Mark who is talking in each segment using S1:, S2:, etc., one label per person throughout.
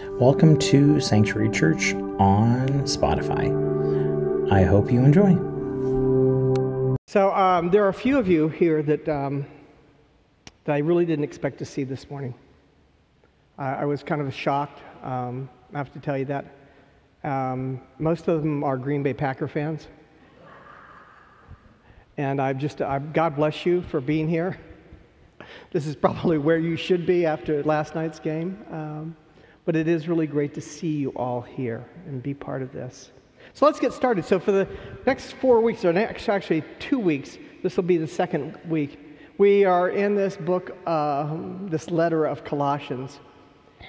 S1: Welcome to Sanctuary Church on Spotify. I hope you enjoy.
S2: So, um, there are a few of you here that, um, that I really didn't expect to see this morning. I, I was kind of shocked, um, I have to tell you that. Um, most of them are Green Bay Packer fans. And I've just, I, God bless you for being here. This is probably where you should be after last night's game. But it is really great to see you all here and be part of this. So let's get started. So, for the next four weeks, or next actually two weeks, this will be the second week, we are in this book, uh, this letter of Colossians.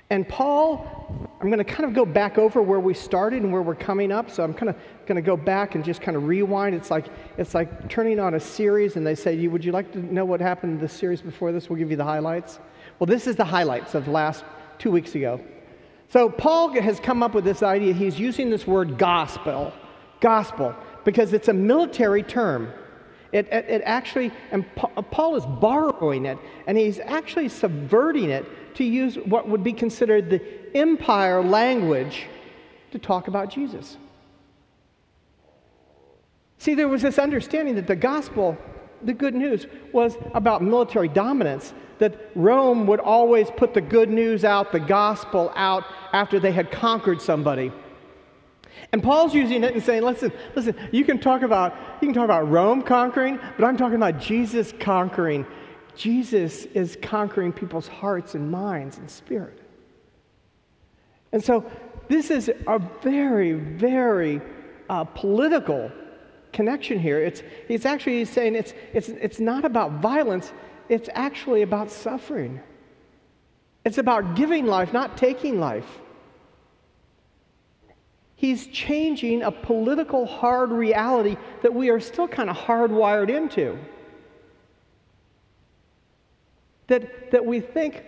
S2: And Paul, I'm going to kind of go back over where we started and where we're coming up. So I'm kind of going to go back and just kind of rewind. It's like it's like turning on a series, and they say, "Would you like to know what happened in the series before this? We'll give you the highlights." Well, this is the highlights of last two weeks ago. So Paul has come up with this idea. He's using this word gospel, gospel, because it's a military term. It, it, it actually, and uh, Paul is borrowing it, and he's actually subverting it to use what would be considered the empire language to talk about Jesus. See, there was this understanding that the gospel, the good news, was about military dominance, that Rome would always put the good news out, the gospel out, after they had conquered somebody. And Paul's using it and saying, listen, listen, you can talk about you can talk about Rome conquering, but I'm talking about Jesus conquering Jesus is conquering people's hearts and minds and spirit. And so this is a very, very uh, political connection here. It's, it's actually saying it's, it's, it's not about violence, it's actually about suffering. It's about giving life, not taking life. He's changing a political hard reality that we are still kind of hardwired into that, that we think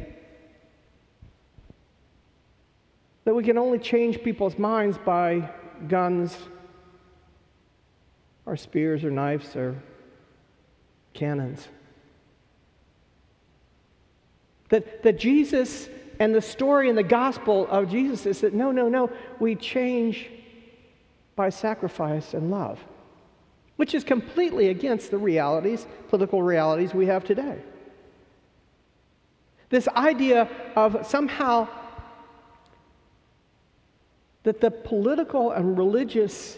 S2: that we can only change people's minds by guns or spears or knives or cannons. That, that Jesus and the story and the gospel of Jesus is that no, no, no, we change by sacrifice and love, which is completely against the realities, political realities we have today. This idea of somehow that the political and religious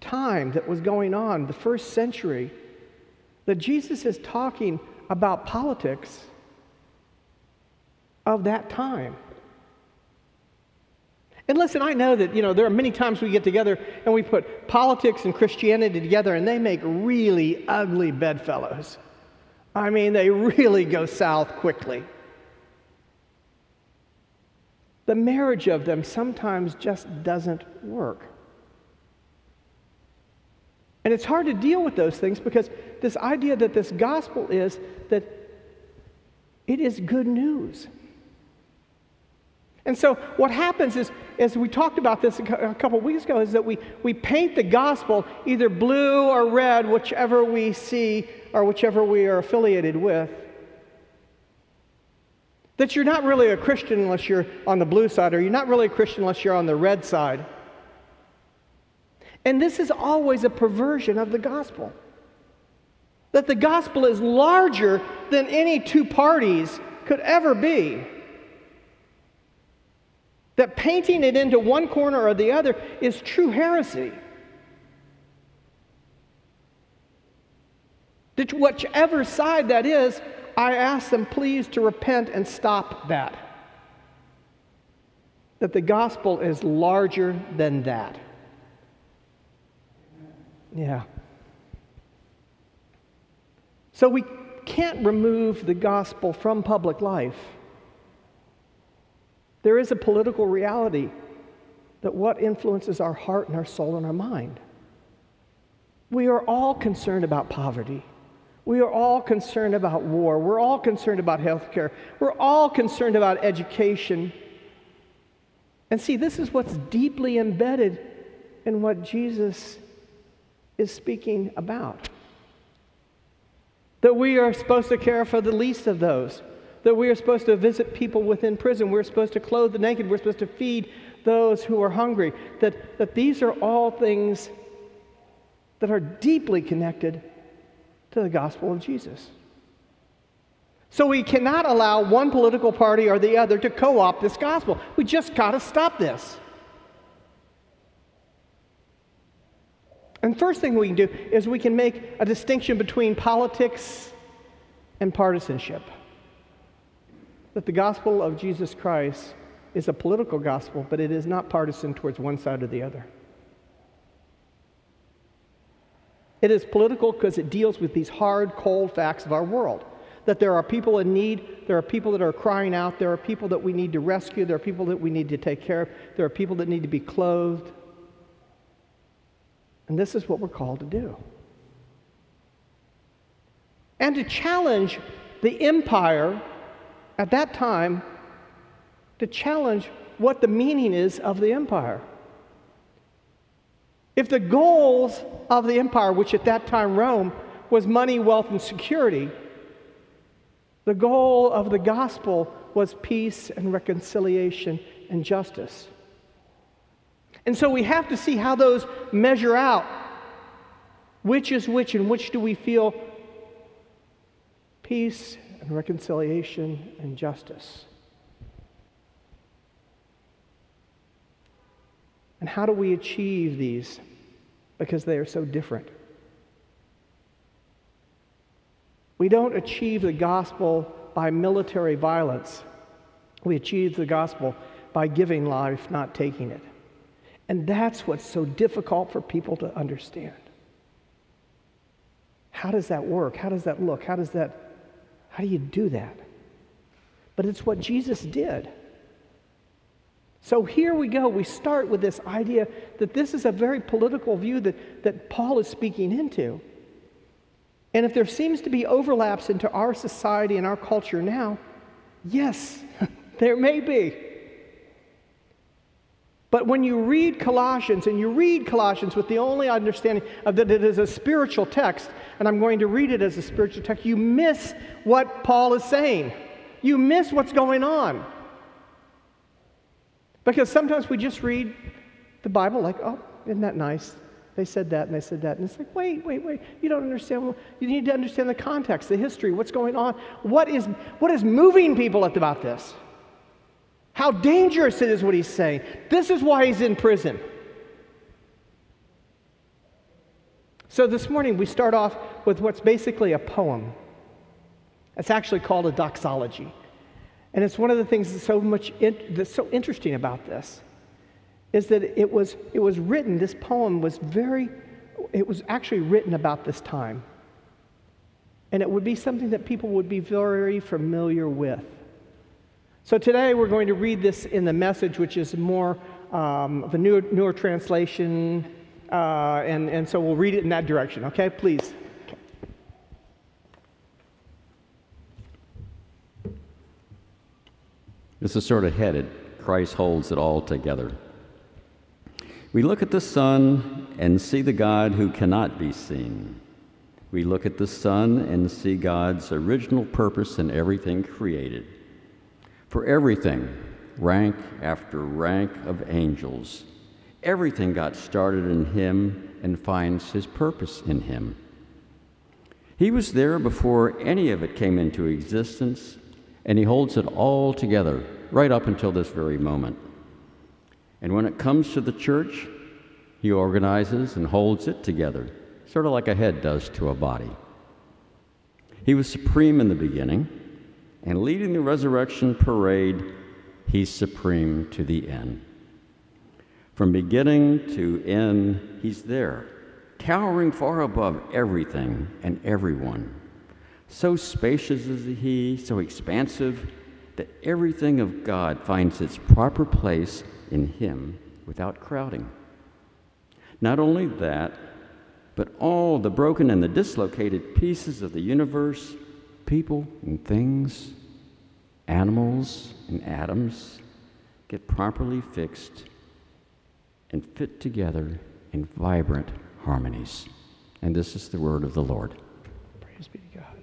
S2: time that was going on, the first century, that Jesus is talking about politics of that time. And listen, I know that, you know, there are many times we get together and we put politics and Christianity together and they make really ugly bedfellows. I mean, they really go south quickly the marriage of them sometimes just doesn't work. And it's hard to deal with those things because this idea that this gospel is that it is good news. And so what happens is, as we talked about this a couple weeks ago, is that we, we paint the gospel either blue or red, whichever we see or whichever we are affiliated with. That you're not really a Christian unless you're on the blue side, or you're not really a Christian unless you're on the red side. And this is always a perversion of the gospel. That the gospel is larger than any two parties could ever be. That painting it into one corner or the other is true heresy. That whichever side that is, I ask them, please, to repent and stop that. That the gospel is larger than that. Yeah. So we can't remove the gospel from public life. There is a political reality that what influences our heart and our soul and our mind. We are all concerned about poverty. We are all concerned about war. We're all concerned about health care. We're all concerned about education. And see, this is what's deeply embedded in what Jesus is speaking about. That we are supposed to care for the least of those, that we are supposed to visit people within prison, we're supposed to clothe the naked, we're supposed to feed those who are hungry, that, that these are all things that are deeply connected to the gospel of Jesus. So we cannot allow one political party or the other to co opt this gospel. We just got to stop this. And first thing we can do is we can make a distinction between politics and partisanship. That the gospel of Jesus Christ is a political gospel, but it is not partisan towards one side or the other. It is political because it deals with these hard, cold facts of our world. That there are people in need, there are people that are crying out, there are people that we need to rescue, there are people that we need to take care of, there are people that need to be clothed. And this is what we're called to do. And to challenge the empire at that time, to challenge what the meaning is of the empire. If the goals of the empire, which at that time Rome was money, wealth, and security, the goal of the gospel was peace and reconciliation and justice. And so we have to see how those measure out. Which is which, and which do we feel peace and reconciliation and justice? And how do we achieve these? Because they are so different. We don't achieve the gospel by military violence. We achieve the gospel by giving life, not taking it. And that's what's so difficult for people to understand. How does that work? How does that look? How does that how do you do that? But it's what Jesus did. So here we go. We start with this idea that this is a very political view that, that Paul is speaking into. And if there seems to be overlaps into our society and our culture now, yes, there may be. But when you read Colossians, and you read Colossians with the only understanding of that it is a spiritual text, and I'm going to read it as a spiritual text, you miss what Paul is saying. You miss what's going on. Because sometimes we just read the Bible like, oh, isn't that nice? They said that and they said that. And it's like, wait, wait, wait. You don't understand. You need to understand the context, the history, what's going on. What is, what is moving people about this? How dangerous it is what he's saying. This is why he's in prison. So this morning we start off with what's basically a poem. It's actually called a doxology. And it's one of the things that's so much in, that's so interesting about this is that it was, it was written, this poem was very, it was actually written about this time. And it would be something that people would be very familiar with. So today we're going to read this in the message, which is more um, of a newer, newer translation, uh, and, and so we'll read it in that direction, okay? Please.
S3: This is sort of headed Christ holds it all together. We look at the Son and see the God who cannot be seen. We look at the Son and see God's original purpose in everything created. For everything, rank after rank of angels, everything got started in Him and finds His purpose in Him. He was there before any of it came into existence, and He holds it all together right up until this very moment. And when it comes to the church, He organizes and holds it together, sort of like a head does to a body. He was supreme in the beginning and leading the resurrection parade, he's supreme to the end. From beginning to end, he's there, towering far above everything and everyone. So spacious is he, so expansive, that everything of God finds its proper place in him without crowding. Not only that, but all the broken and the dislocated pieces of the universe people and things, animals and atoms get properly fixed and fit together in vibrant harmonies. And this is the word of the Lord.
S2: Praise be to God.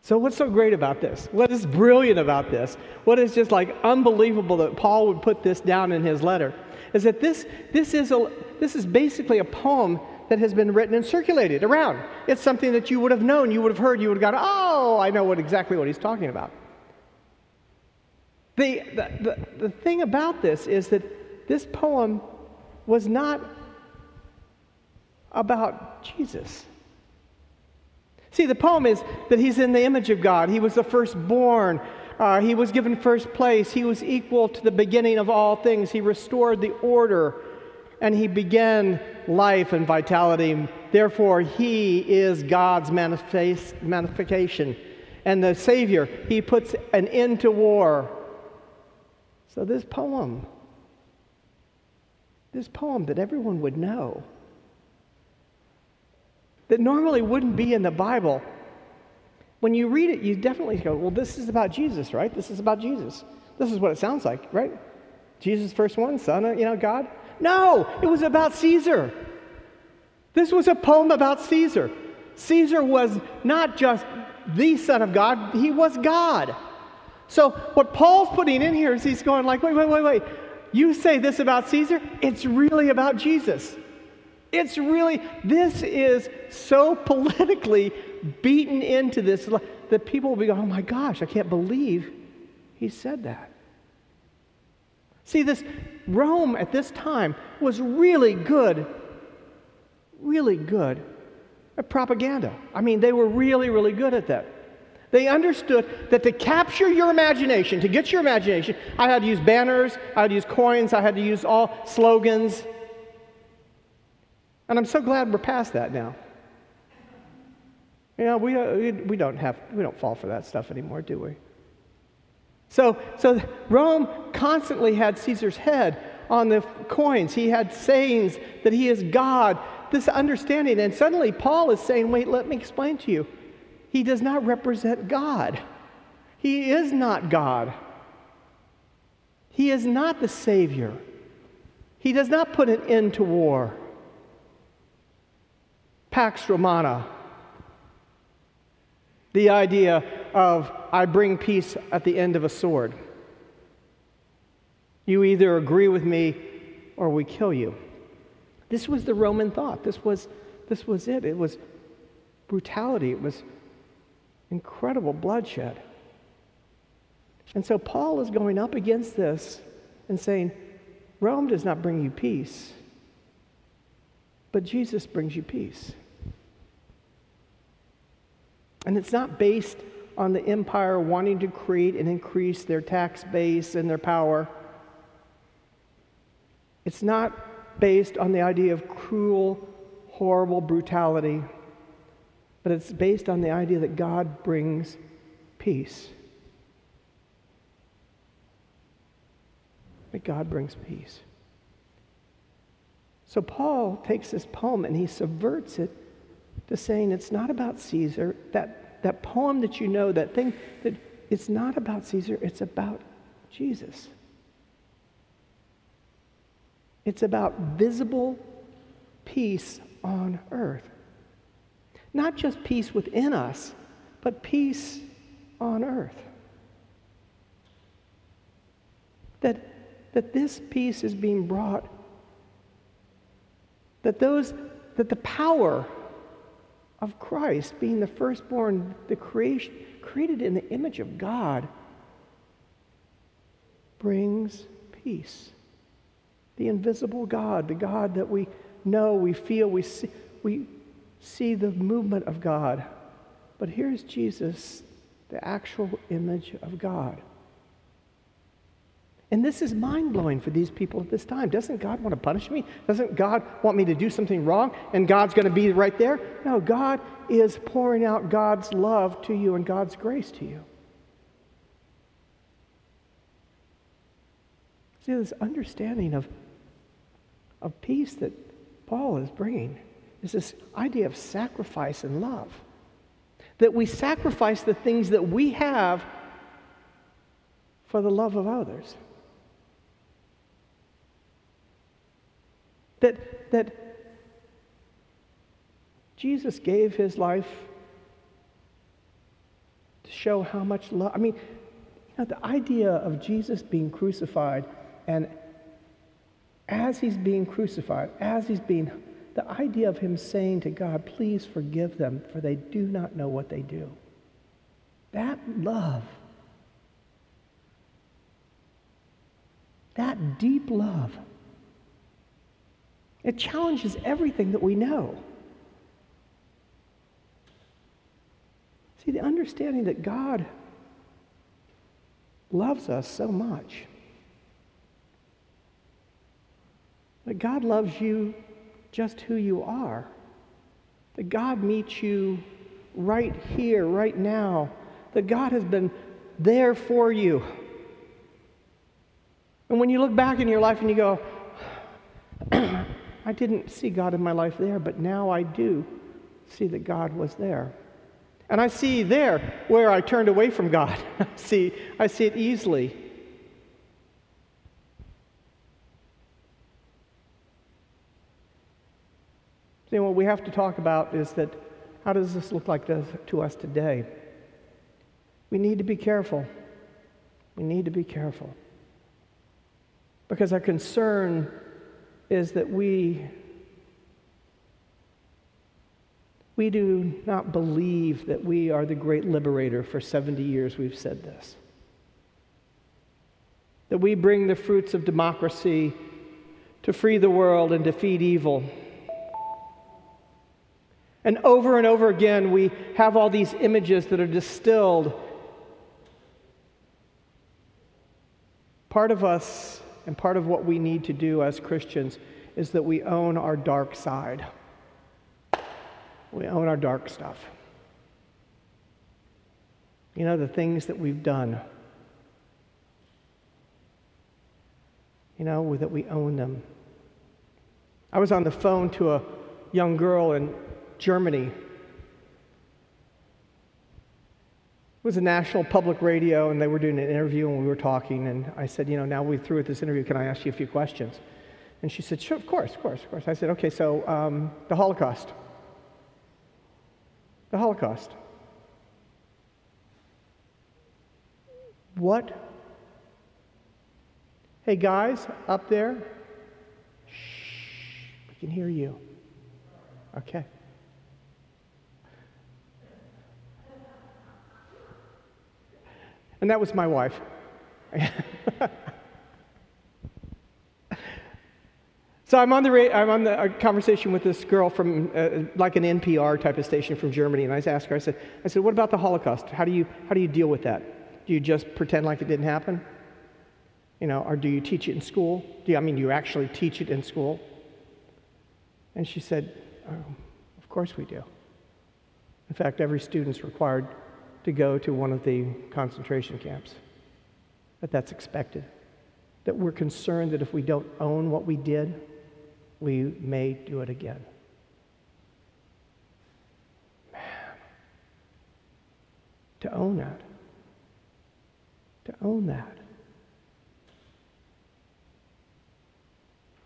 S2: So, what's so great about this? What is brilliant about this? What is just like unbelievable that Paul would put this down in his letter? Is that this, this, is, a, this is basically a poem that has been written and circulated around. It's something that you would have known, you would have heard, you would have gone, oh, I know what, exactly what he's talking about. The, the, the, the thing about this is that this poem was not about Jesus. See, the poem is that he's in the image of God. He was the firstborn. Uh, he was given first place. He was equal to the beginning of all things. He restored the order and he began life and vitality. Therefore, he is God's manifestation. And the Savior, he puts an end to war. So, this poem, this poem that everyone would know, that normally wouldn't be in the Bible. When you read it, you definitely go, well, this is about Jesus, right? This is about Jesus. This is what it sounds like, right? Jesus, first one, son of, you know, God. No, it was about Caesar. This was a poem about Caesar. Caesar was not just the son of God, he was God. So what Paul's putting in here is he's going like, wait, wait, wait, wait. You say this about Caesar? It's really about Jesus. It's really, this is so politically beaten into this that people will be going, oh my gosh, I can't believe he said that. See, this Rome at this time was really good, really good at propaganda. I mean, they were really, really good at that. They understood that to capture your imagination, to get your imagination, I had to use banners, I had to use coins, I had to use all slogans. And I'm so glad we're past that now. You know, we, we don't have, we don't fall for that stuff anymore, do we? So, so Rome constantly had Caesar's head on the coins. He had sayings that he is God, this understanding. And suddenly Paul is saying, wait, let me explain to you. He does not represent God. He is not God. He is not the Savior. He does not put an end to war. Pax Romana. The idea of, I bring peace at the end of a sword. You either agree with me or we kill you. This was the Roman thought. This was, this was it. It was brutality. It was incredible bloodshed. And so Paul is going up against this and saying, Rome does not bring you peace, but Jesus brings you peace. And it's not based on the empire wanting to create and increase their tax base and their power. It's not based on the idea of cruel, horrible brutality, but it's based on the idea that God brings peace. That God brings peace. So Paul takes this poem and he subverts it to saying it's not about Caesar. That, that poem that you know, that thing, that it's not about Caesar, it's about Jesus. It's about visible peace on earth. Not just peace within us, but peace on earth. That, that this peace is being brought, that those, that the power of Christ, being the firstborn, the creation, created in the image of God, brings peace. The invisible God, the God that we know, we feel, we see, we see the movement of God. But here's Jesus, the actual image of God. And this is mind blowing for these people at this time. Doesn't God want to punish me? Doesn't God want me to do something wrong and God's going to be right there? No, God is pouring out God's love to you and God's grace to you. See, this understanding of, of peace that Paul is bringing is this idea of sacrifice and love. That we sacrifice the things that we have for the love of others. That, that Jesus gave his life to show how much love. I mean, you know, the idea of Jesus being crucified and as he's being crucified, as he's being, the idea of him saying to God, please forgive them, for they do not know what they do. That love, that deep love, it challenges everything that we know. See, the understanding that God loves us so much, that God loves you just who you are, that God meets you right here, right now, that God has been there for you. And when you look back in your life and you go, I didn't see God in my life there, but now I do see that God was there. And I see there where I turned away from God. I see, I see it easily. See, what we have to talk about is that how does this look like this to us today? We need to be careful. We need to be careful. Because our concern is that we we do not believe that we are the great liberator. For 70 years we've said this. That we bring the fruits of democracy to free the world and defeat evil. And over and over again, we have all these images that are distilled. Part of us and part of what we need to do as Christians is that we own our dark side. We own our dark stuff. You know, the things that we've done. You know, that we own them. I was on the phone to a young girl in Germany. It was a national public radio, and they were doing an interview, and we were talking. And I said, You know, now we're through with this interview, can I ask you a few questions? And she said, Sure, of course, of course, of course. I said, Okay, so um, the Holocaust. The Holocaust. What? Hey, guys, up there? Shh, we can hear you. Okay. And that was my wife. So I'm on the I'm on the conversation with this girl from uh, like an NPR type of station from Germany, and I asked her. I said, I said, what about the Holocaust? How do you how do you deal with that? Do you just pretend like it didn't happen? You know, or do you teach it in school? Do you, I mean, do you actually teach it in school? And she said, oh, of course we do. In fact, every student's required to go to one of the concentration camps. That that's expected. That we're concerned that if we don't own what we did, we may do it again. Man. To own that. To own that.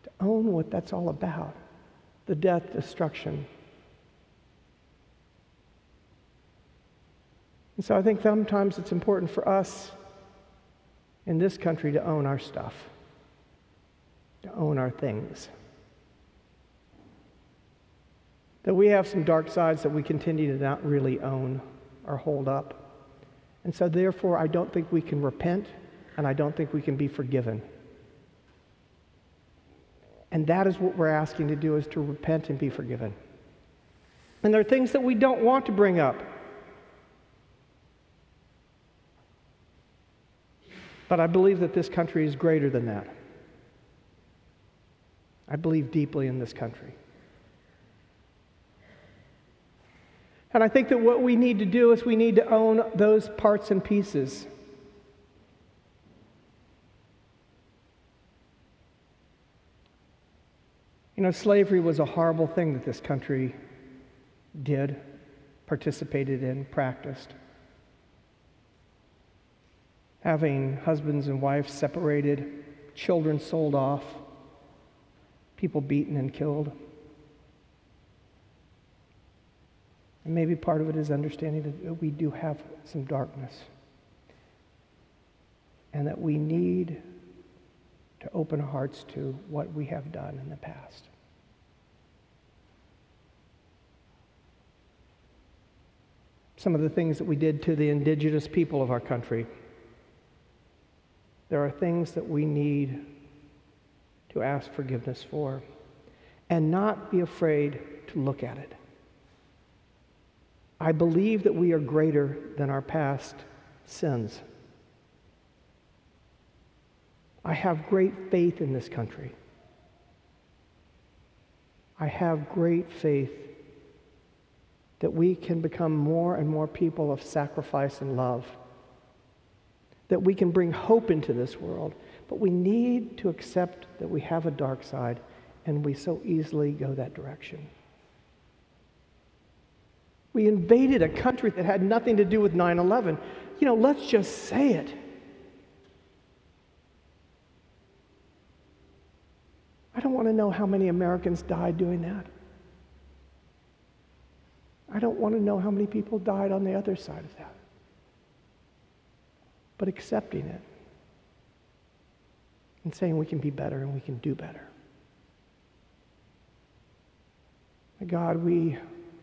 S2: To own what that's all about the death, destruction. And so I think sometimes it's important for us in this country to own our stuff, to own our things that we have some dark sides that we continue to not really own or hold up. And so, therefore, I don't think we can repent and I don't think we can be forgiven. And that is what we're asking to do is to repent and be forgiven. And there are things that we don't want to bring up. But I believe that this country is greater than that. I believe deeply in this country. And I think that what we need to do is we need to own those parts and pieces. You know, slavery was a horrible thing that this country did, participated in, practiced. Having husbands and wives separated, children sold off, people beaten and killed. And maybe part of it is understanding that we do have some darkness and that we need to open our hearts to what we have done in the past. Some of the things that we did to the indigenous people of our country. There are things that we need to ask forgiveness for and not be afraid to look at it. I believe that we are greater than our past sins. I have great faith in this country. I have great faith that we can become more and more people of sacrifice and love, that we can bring hope into this world. But we need to accept that we have a dark side and we so easily go that direction. We invaded a country that had nothing to do with 9 11. You know, let's just say it. I don't want to know how many Americans died doing that. I don't want to know how many people died on the other side of that. But accepting it and saying we can be better and we can do better. God, we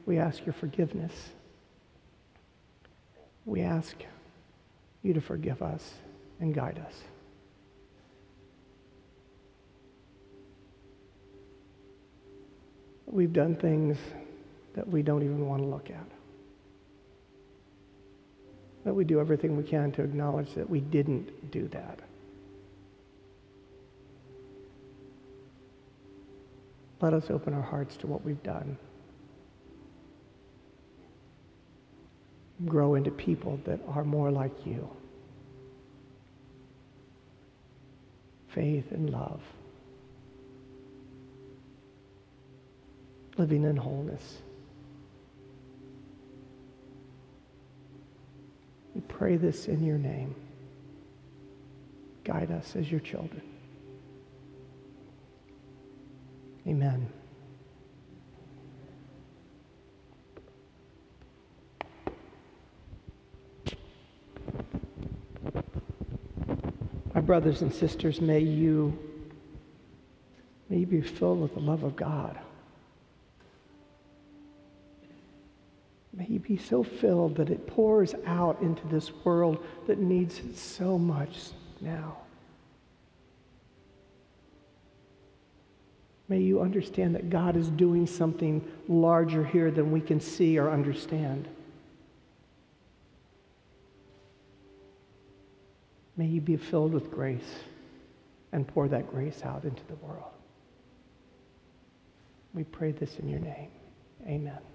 S2: we ask your forgiveness. We ask you to forgive us and guide us. We've done things that we don't even want to look at. That we do everything we can to acknowledge that we didn't do that. Let us open our hearts to what we've done. grow into people that are more like you. Faith and love. Living in wholeness. Pray this in your name. Guide us as your children. Amen. My brothers and sisters, may you, may you be filled with the love of God. Be so filled that it pours out into this world that needs it so much now. May you understand that God is doing something larger here than we can see or understand. May you be filled with grace and pour that grace out into the world. We pray this in your name. Amen.